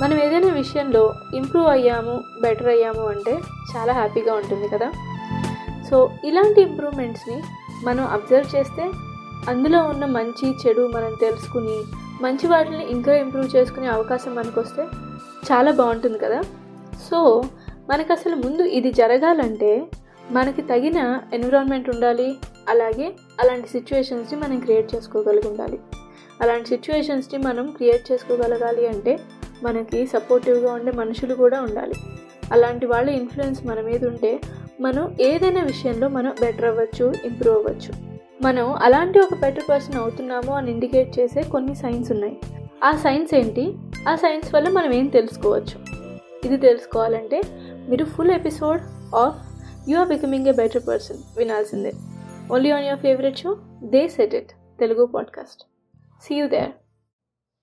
మనం ఏదైనా విషయంలో ఇంప్రూవ్ అయ్యాము బెటర్ అయ్యాము అంటే చాలా హ్యాపీగా ఉంటుంది కదా. సో ఇలాంటి ఇంప్రూవ్మెంట్స్ని మనం అబ్జర్వ్ చేస్తే అందులో ఉన్న మంచి చెడు మనం తెలుసుకుని మంచి వాటిని ఇంకా ఇంప్రూవ్ చేసుకునే అవకాశం మనకు వస్తే చాలా బాగుంటుంది కదా. సో మనకు అసలు ముందు ఇది జరగాలంటే మనకి తగిన ఎన్విరాన్మెంట్ ఉండాలి అలాగే అలాంటి సిచ్యువేషన్స్ని మనం క్రియేట్ చేసుకోగలిగి ఉండాలి. అలాంటి సిచ్యువేషన్స్ని మనం క్రియేట్ చేసుకోగలగాలి అంటే మనకి సపోర్టివ్గా ఉండే మనుషులు కూడా ఉండాలి. అలాంటి వాళ్ళ ఇన్ఫ్లుయెన్స్ మన మీద ఉంటే మనం ఏదైనా విషయంలో మనం బెటర్ అవ్వచ్చు ఇంప్రూవ్ అవ్వచ్చు. మనం అలాంటి ఒక బెటర్ పర్సన్ అవుతున్నామో అని ఇండికేట్ చేసే కొన్ని సైన్స్ ఉన్నాయి. ఆ సైన్స్ ఏంటి? ఆ సైన్స్ వల్ల మనం ఏం తెలుసుకోవచ్చు? ఇది తెలుసుకోవాలంటే మీరు full episode of you are becoming a better person వినాల్సిందే. Only on your favourite show they set it Telugu podcast see you there